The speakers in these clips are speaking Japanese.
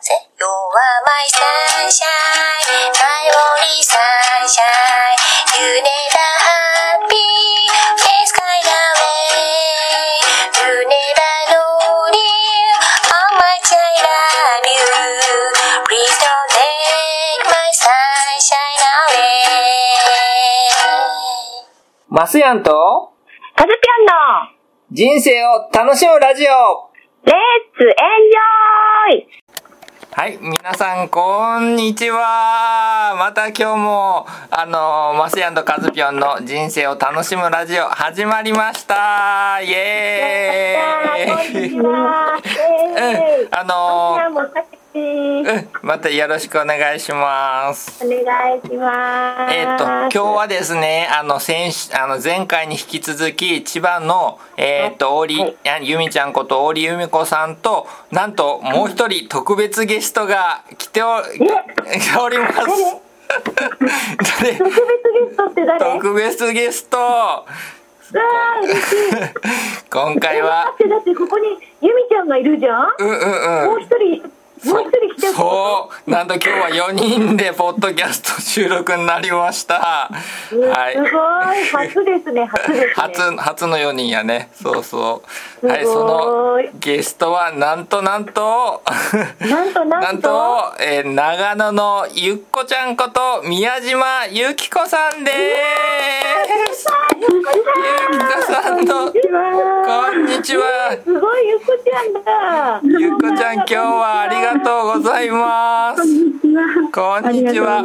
ぜ You are my sunshine My only sunshine You never happy Face kind away You never know dear How much I love you Please don't take my sunshine away マスヤンとカズピョンの人生を楽しむラジオレッツエンジョイはい、皆さん、こんにちは。また今日も、あの、マスヤンとカズピョンの人生を楽しむラジオ始まりました。イエーイ。こんにちはえ うん、あのまたよろしくお願いします。お願いしますえっ、と、今日はですね、あの、先週、あの、前回に引き続き、千葉の、えっ、と、大り、あゆみちゃんこと大りゆみ子さんと、なんと、もう一人、特別ゲストが来てお、来ております。誰？特別ゲストって誰？特別ゲスト。今回はだってだってここにユミちゃんがいるじゃん？うんうんうん。もう一人もう。一人来てるそう。なんと今日は4人でポッドキャスト収録になりました。すごい。はい初ですね初ですね。初初の4人やね。そうそう。はいそのゲストはなんとなんと。なんとなんと。えー長野のゆっこちゃんこと宮島ゆきこさんです。ゆっこさん。のこんにちは。すごいゆっこちゃんだ。ゆっこちゃん今日はありがとうございます。こんにちは。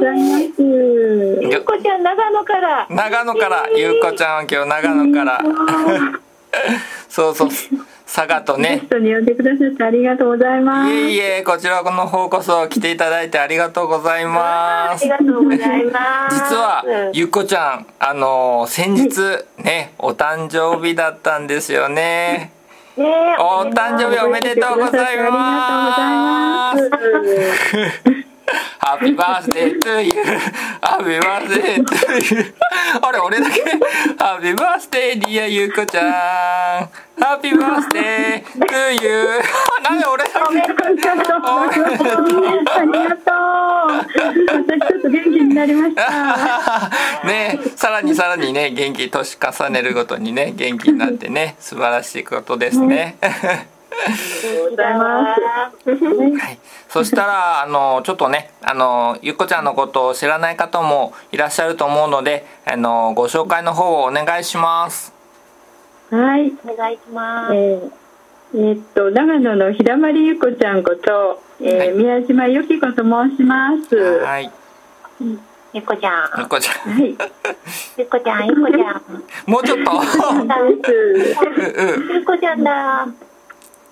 ゆっこちゃん長野から。長野から。ゆっこちゃんは今日長野から。そうそう佐賀とね。ゲストに呼んでくださってありがとうございます。いえいえこちらの方こそ来ていただいてありがとうございます。ありがとうございます。実はゆっこちゃんあの先日ねお誕生日だったんですよね。ねえ。お誕生日おめでとうございます。ありがとうございます。 Happy birthday to you happy birthday to you あれ俺だけ？ハッピーバースデーディアゆうこちゃん。ハッピーバースデートゥーユーなんで俺だけ？おめでとう。ございますおめでとうありがとう。私ちょっと元気になりました。ねさらにさらにね元気年重ねるごとにね元気になってね素晴らしいことですね。ございますはい、そしたらあのちょっとねあのゆっこちゃんのことを知らない方もいらっしゃると思うのであのご紹介の方をお願いします。はい。お願いしますえーえーっと長野のひだまりゆこちゃんこと、えーはい宮島由紀子と申します。ははい、ゆっこちゃんゆっこちゃんい。ゆっこちゃん ゆっこちゃんもうちょっと。です。うんうんゆっこちゃんだ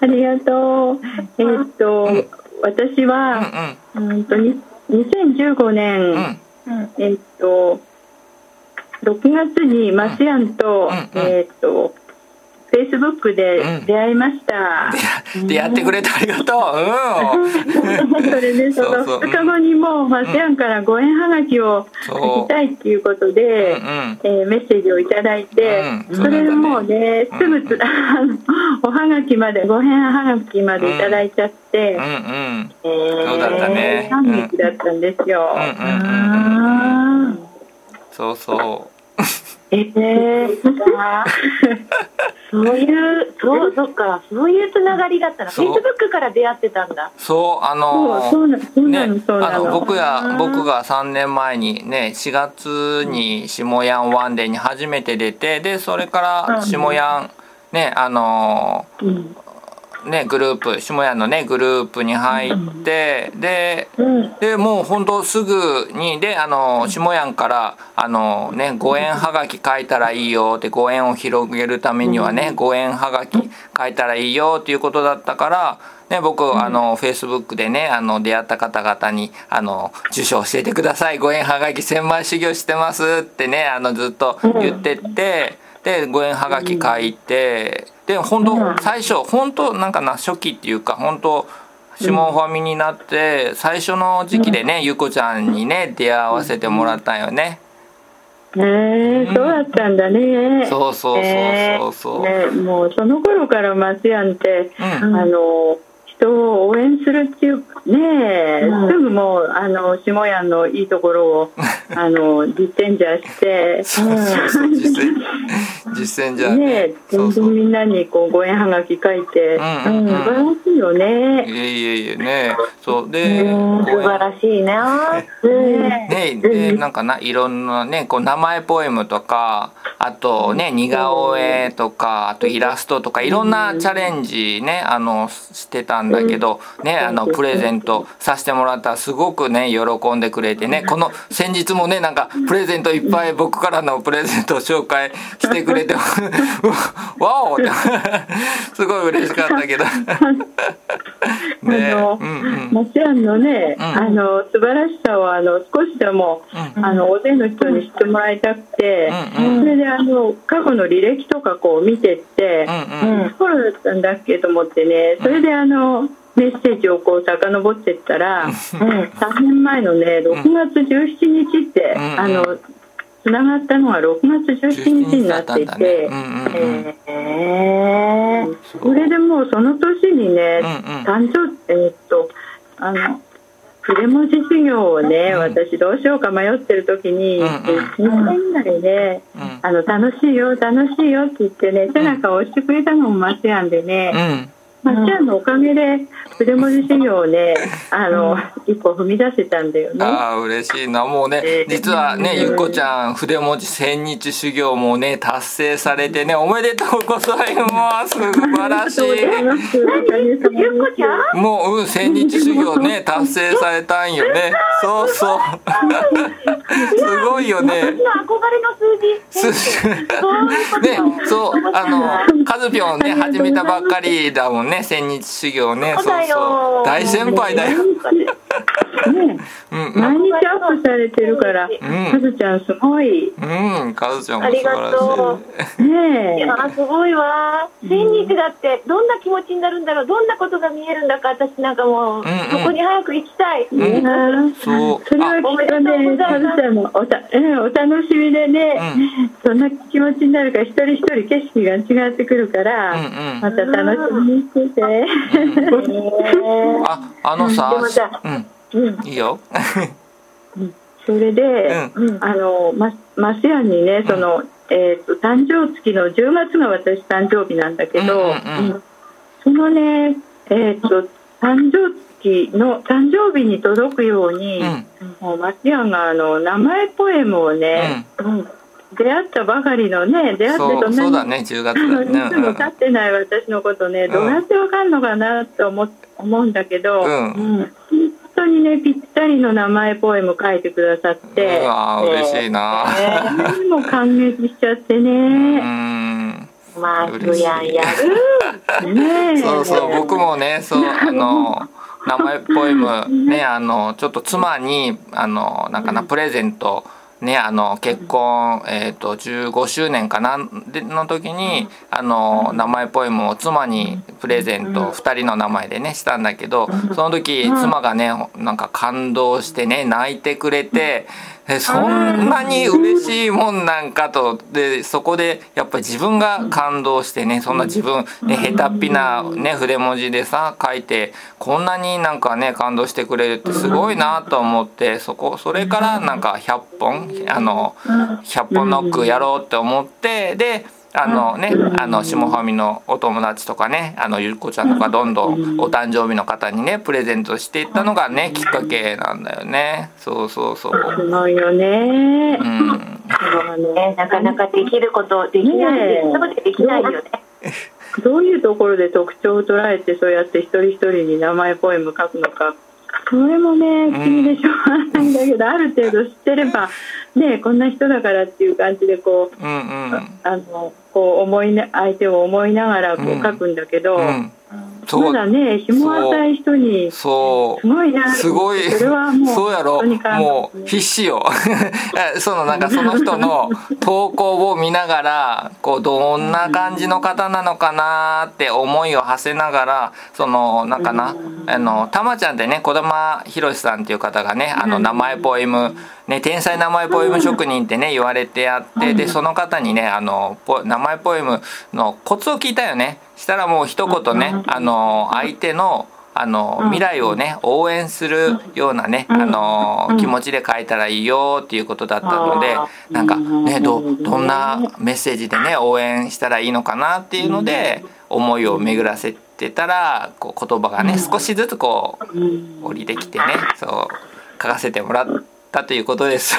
ありがとう。えーっと、うん私は、うんとに2015年、うんうんうんえーっと6月にマスヤンと、うんうんえーっとフェイスブックで出会いました。でやってくれてありがとう。それでそのそうそう。2日後にもマスヤンからご縁はがきをそう。書きたいっていうことで、うんうん。えーメッセージをいただいて、うん。それでもうねうんすぐつ、あのおはがきまでご縁はがきまでいただいちゃって、うんうんえーそうだったね。3匹だったんですよ。うんうんうんうんそうそえー、そういうそうそっか。そういうつながりだったの。フェイスブックから出会ってたんだ。うそうあのそうそうなそうなの、ね、そうなの。あの僕やうん僕が3年前にね4月に下ヤンワンデーに初めて出てでそれから下ヤンねあのうん。ねグループ下ヤンのねグループに入ってでうん。でもう本当すぐにであの下ヤンからあのねご縁はがき書いたらいいよってご縁を広げるためにはねご縁はがき書いたらいいよっていうことだったから。ね、僕あのフェイスブックでねあの出会った方々にあの「住所教えてください。ご縁はがき千枚修行してます」ってねあのずっと言ってって、でご縁はがき書いて、で本当最初本当なんかな初期っていうか本当下ファミになって最初の時期でね、ゆこちゃんにね出会わせてもらったんよね。へえそうだったんだね。そうそうそうそうそう。ね、もうその頃から松屋って、うんあの人を応援するっていうかね、うん。すぐもうあの下屋のいいところを あの実践じゃして、そうそう 実践実践じゃねそうそう。全然みんなにこうご縁はがき書いて、うんうんうん。素晴らしいよいね。えいえいえね。そうでうん素晴らしいな。うん。ねでなんかないろんなねこう名前ポエムとかあとね似顔絵とかあとイラストとかいろんなチャレンジねあのしてたんだけどねあのプレゼントさせてもらったらすごくね喜んでくれてねこの先日もねなんかプレゼントいっぱい僕からのプレゼントを紹介してくれて わおって すごい嬉しかったけど。ね。あのうんうん。のね、うん。あの素晴らしさをあの少しでも、うん。あの大勢の人に知ってもらいたくて、うんそれであの過去の履歴とかこう見てって、うんうん。うんそうだったんだっけと思ってねそれであのメッセージをこう遡ってったら、うん3年前のね6月17日って、うん。あのつながったのが6月17日になっていだて。ね。うんうんうん。えーそれでもうその年にね、誕生えーっとあの筆文字授業をね、うん。私どうしようか迷ってる時に、うんうん。2回ぐらいで、うん。あの楽しいよ楽しいよって言ってね背中を押してくれたのもマシアンでね、うんマシアンのおかげで筆文字授業をねあの、一歩踏み出せたんだよね。ああ嬉しいな。もうねえー実はねうん。ゆっこちゃん筆文字千日修行もね達成されてねおめでとうございます。素晴らしい。ゆっこちゃん？もううん千日修行ね達成されたんよね。そうそう。すごいよね。憧れの数字。すそういうことねよ、そう、あの、カズピョンね、始めたばっかりだもんね、千日修行ね。そうだよ大先輩だよ。ねうん、うん。毎日アップされてるから、ん。カズちゃんすごい。うん、カズちゃんもあり素晴らがとしい。ねえ。あすごいわ。千日だってどんな気持ちになるんだろうどんなことが見えるんだか私なんかもう、うんうん。そこに早く行きたい、ん。うんそう。それはきっとね、カズちゃんもおた、うん、お楽しみでね、そんな気持ちになるから、一人一人景色が違ってくるから、うんうん。また楽しみにしてて。あ、あのでさもさ、うん、うん。いいよ。それで、うん。あの、ま、マスヤンにね、その、えっ、と、誕生月の10月が私誕生日なんだけど、うんうんうん。そのね、えっ、と、誕生月の誕生日に届くように、うん、もうマスヤンがあの名前ポエムをね、うん。出会ったばかりのね出会ってそう、そんなにね、10月あのだね。いつも経ってない私のことね、どうやってわかんのかなと思思うんだけど、うん。当にねぴったりの名前ポエム書いてくださってう、わー、嬉しいな。何も感激しちゃってうね。ん。まあそやんやるねえそうそう僕もねそうあの名前ポエムねあのちょっと妻にあのなんかなプレゼントねあの結婚、えー、と15周年かな？での時にあの名前ポエムを妻にプレゼント2人の名前でねしたんだけどその時妻がねなんか感動してね泣いてくれて。えそんなに嬉しいもんなんかと。でそこでやっぱり自分が感動してねそんな自分ね下手っぴな、ね、筆文字でさ書いてこんなになんかね感動してくれるってすごいなと思ってそこそれからなんか100本あの100本ノックやろうって思ってであのねあの下ファミのお友達とかねあのゆっこちゃんとかどんどんお誕生日の方にねプレゼントしていったのがねきっかけなんだよね。そうそうそう。すごいよね。うん。そうね。なかなかできることできない。ねできないよね。どういうところで特徴を捉えてそうやって一人一人に名前ポエム書くのかそれもね不思議でしょうがないんだけど、ある程度知ってればねこんな人だからっていう感じでこうあのこう思いな相手を思いながらこう書くんだけど、うんまだね日も与え人にすそう。ごいな。すごい。それはもうそうやろ。もう必死よ。えそのなんかその人の 投稿を見ながらこうどんな感じの方なのかなって思いを馳せながらそのなんかなあのたまちゃんってね児玉宏さんっていう方がねあの名前ポエムね天才名前ポエム職人ってね言われてあってでその方にねあのポ名前ポエムのコツを聞いたよねしたらもう一言ねあの相手のあの未来をね応援するようなねあの気持ちで書いたらいいよっていうことだったのでなんかねどどんなメッセージでね応援したらいいのかなっていうので思いを巡らせてたらこう言葉がね少しずつこう降りてきてねそう書かせてもらったということです。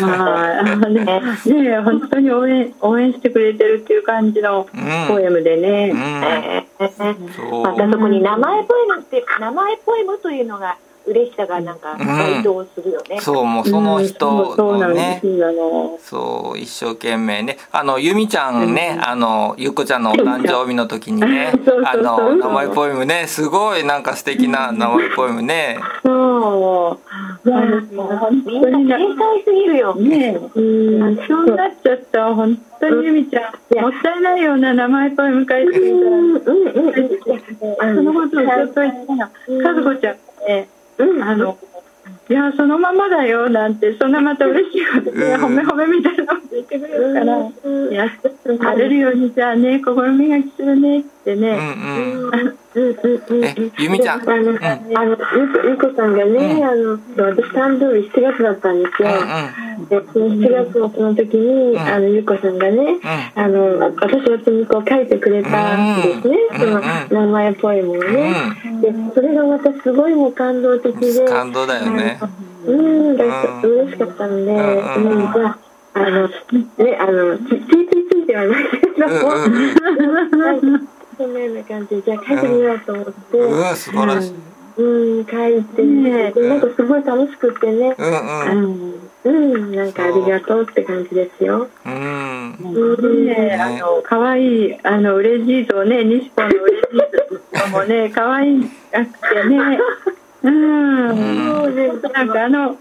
まあねね本当に応援応援してくれてるっていう感じのポエムでね、うん。うまたそこに名前ポエムって名前ポエムというのが嬉しさがなんか該当するよね。そうもうその人そうなんのねですあの。そう一生懸命ね。あの由美ちゃんね、あのゆっこちゃんのお誕生日の時にね あの名前ポエムね。すごいなんか素敵な名前ポエムね。そう。いやもう本みんな天才すぎるよ。ねうん。そうなっちゃった本当にゆみちゃん。もったいないような名前ポエム書いてるからうんうんうん。そのことをずっと言ったら和子ちゃんがねあのいやそのままだよなんてそんなまた嬉しいことで、うん。褒め褒めみたいなこと言ってくれるから、いや晴れるようにじゃあね心磨きするねってね、うんうん。うんうんうんえ由美ちゃん。あの、あの、ゆこ、ゆこさんがね、うん。あの、私誕生日7月だったんですよ。で、その7月のその時に、ん。あの、ゆこさんがね、あの、私の手にこう書いてくれたんですね。うんその名前ポエムをね。で、それがまたすごいもう感動的で、感動だよね。うん、だ嬉しかったので、うん。じゃあ、あの、ね、あの、つついついついてはないけど。も、うんうん。そんなような感じで、じゃあ書いてみようと思って、うん素晴らしい。うん、書いて。ね、でなんかすごい楽しくってね、うんうん。うん、なんかありがとうって感じですよ。うん。ね。あの可愛いあのウレジーゾね西本のウレジーゾもね可愛いあってね。うん、そうね、なんかあの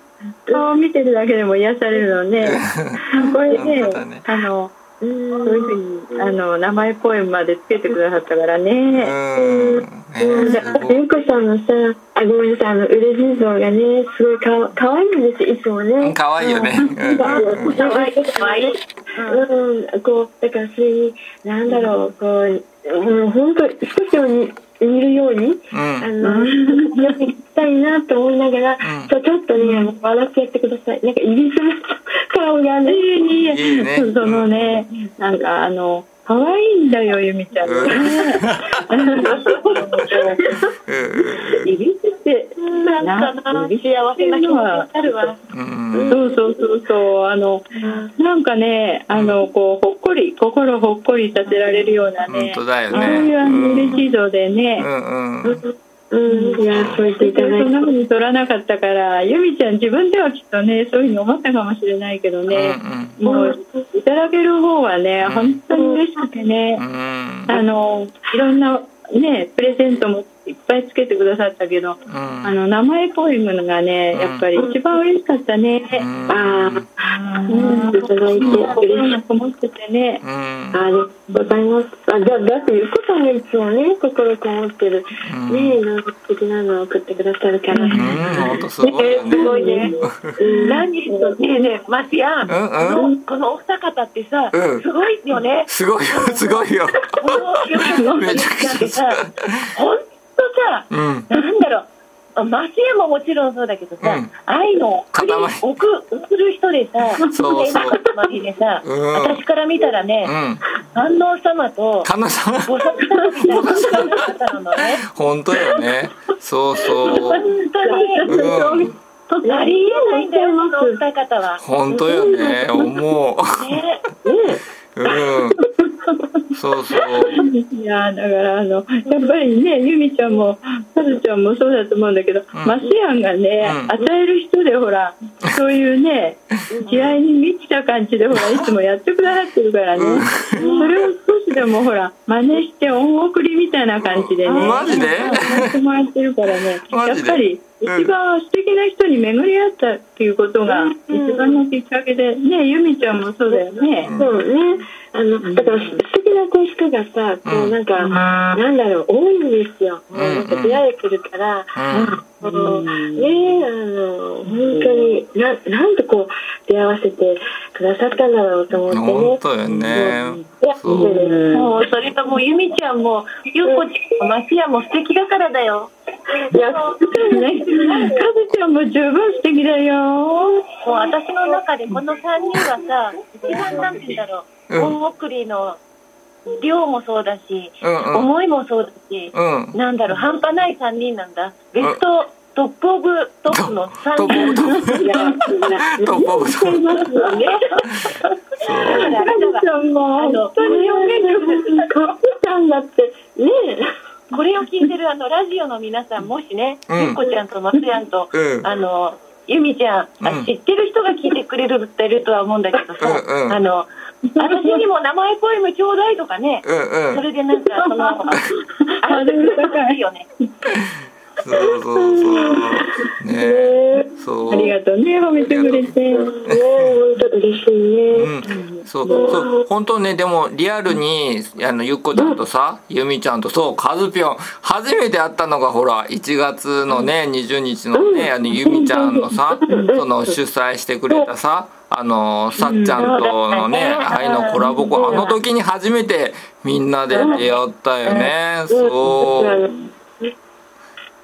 顔見てるだけでも癒されるのね。これねあのうん、そういうふうにあの名前ポエムまでつけてくださったからうね、ゆうこさん。のさ、あ、ごめんなさい、あの、うれじい像がね、すごいかわ、かわいいんですよ、いつもね。可愛いよね。うん。かわいい、かわいい。うん、こう、だからそれに、なんだろう、こう、うん、本当少しに見るように、うん。あの、やっていきたいなと思いながら、ん。ちょちょっとね、笑ってやってください。なんか、いびつな顔がね、いいね。そのね、なんかあの可愛いんだよ由美ちゃん。のね。いびつってなんかな、幸せな気持ちになるわ。うん。そうそうそうそうあのなんかねあのこうほっこり心ほっこりさせられるような本ね当だよそういうあねの嬉しい像でね、うんうんうん、いや、そう言っていただいて。そんな。ふうに取らなかったから由美ちゃん自分ではきっとねそういうふうに思ったかもしれないけどね、もういただける方はねうん。本当に嬉しくてね、うん。あのいろんなねプレゼントもいっぱいつけてくださったけど、うんあの名前ポエムがねやっぱり一番嬉しかったね。うんああ、うん、いただいて、嬉しい。こもっててね。うんありがとうございます。あ、だ、だって、ゆっこさんがいつもね、心こもってる、うんね、なんか素敵なのを送ってくださるから。うんすごいよえーすごいねね。うん何とねえねえ、マシアン、うんうんこのお二方ってさ、うんすごいよね。すごいよすごいよ めちゃくちゃさ、うん。なんだろう。マシアンももちろんそうだけどさ、うん。愛の送り塊送送る人でさ、そうそう。ね塊でさ、うん。私から見たらね、うん。観音様と神田さん菩薩様みたいな方なのね。本当よね。そうそう。本当に、うん。ありえないんだよ、このお二方は。本当よね。思ね、ううんそうそう。いやだからあのやっぱりね由美ちゃんもカズちゃんもそうだと思うんだけど、ん。マシアンがね、うん。与える人でほらそういうね気合に満ちた感じでほらいつもやってくださってるからね、うん。それを少しでもほら真似して恩送りみたいな感じでねマジで？やってもらってるからね。やっぱり一番素敵な人に巡り合ったっていうことが一番のきっかけでね由美ちゃん。もそうだよね。そうね。あの、だから素敵なこう人がさ、こうなんか、なんだろう、多いんですよ。なんか出会えてるから、うん。こうねあの、本当に、ななんとこう、出会わせてくださったんだろうと思ってね。本当よね。いやそう。うん。もうそれともうゆみちゃんもゆうこちゃんもマシアも素敵だからだよ。いやね、かずちゃんも十分素敵だよ。もう私の中でこの3人はさ一番なんて言うんだろううん。恩送りの量もそうだし、うんうん。思いもそうだし、うん。なんだろう半端ない3人なんだ。ベストトップオブトップの3トップオブト人ップ。いやトップオブトップね。だからだからちゃんもあの本当にんだってねこれを聞いてるあのラジオの皆さんもしね、うん。ゆっこちゃんとまつやんと、うん。あのゆみちゃん、あうん。知ってる人が聞いてくれるってるとは思うんだけどさ、うんうん。あの私にも名前ポエムちょうだいとかね、うんうん。それでなんかその あハードル高い。いよねそうそうそう。ね。そう。ありがとうね、褒めてくれて。ね嬉しいね。うん、そうそう本当ねでもリアルにあのゆっこちゃんとさゆみちゃんとそうカズぴょん初めて会ったのがほら1月のね20日のねあのゆみちゃんのさその主催してくれたさあのさっちゃんとのね愛のコラボコあの時に初めてみんなで出会ったよね。そ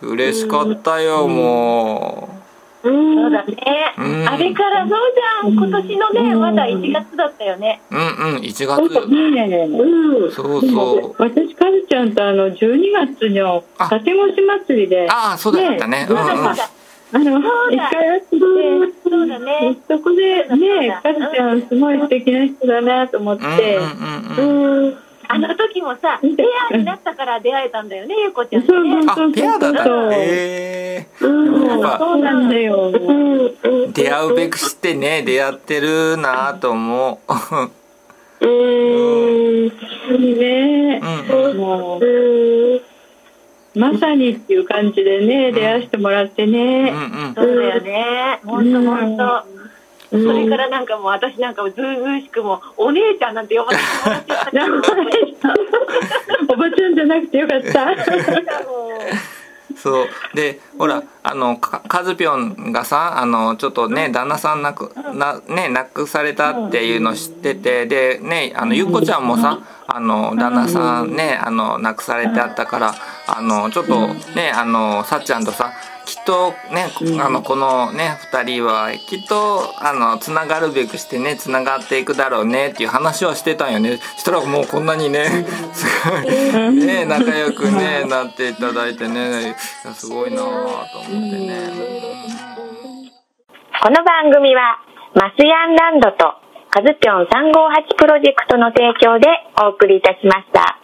う。嬉しかったよもう。ん。そうだね、うんあれからそうじゃん。今年のねまだ1月だったよね。ううんうん1月。いいね。うん。そうそう。私、かずちゃんとあの、12月のあ。立越祭りで、ああそうだったね。うんうん。そうだそうだ。あの、一回会って、そうだね。そこでね、かずちゃんすごい素敵な人だなと思って、うん。うんうんうんうん。あの時もさペアになったから出会えたんだよねゆうこちゃんそうとねあそう。ペアだったそう。へえうん。やっぱ。そうなんだよ。うんうん出会うべくしてね出会ってるなと思う。うん。ね。うん。もうう、まさにっていう感じでね、出会わせてもらってうんね。うん。そうだよね。本当本当うん。それからなんかもう私なんかずうずうしくもお姉ちゃんなんて呼ばれてもらっちゃった。けどおばちゃんじゃなくてよかった。そう。でほらあのかカズぴょんがさあのちょっとね旦那さん亡くなね亡くされたっていうの知っててでねあのゆっこちゃんもさあの旦那さんねあの亡くされてあったからあのちょっとねあのさっちゃんとさきっとねあのこのね2人はきっとあのつながるべくしてねつながっていくだろうねっていう話をしてたんよね。したらもうこんなにねすごいね仲良くねなっていただいてね。すごいなぁと思ってね。この番組は、マスヤンランドとカズピョン358プロジェクトの提供でお送りいたしました。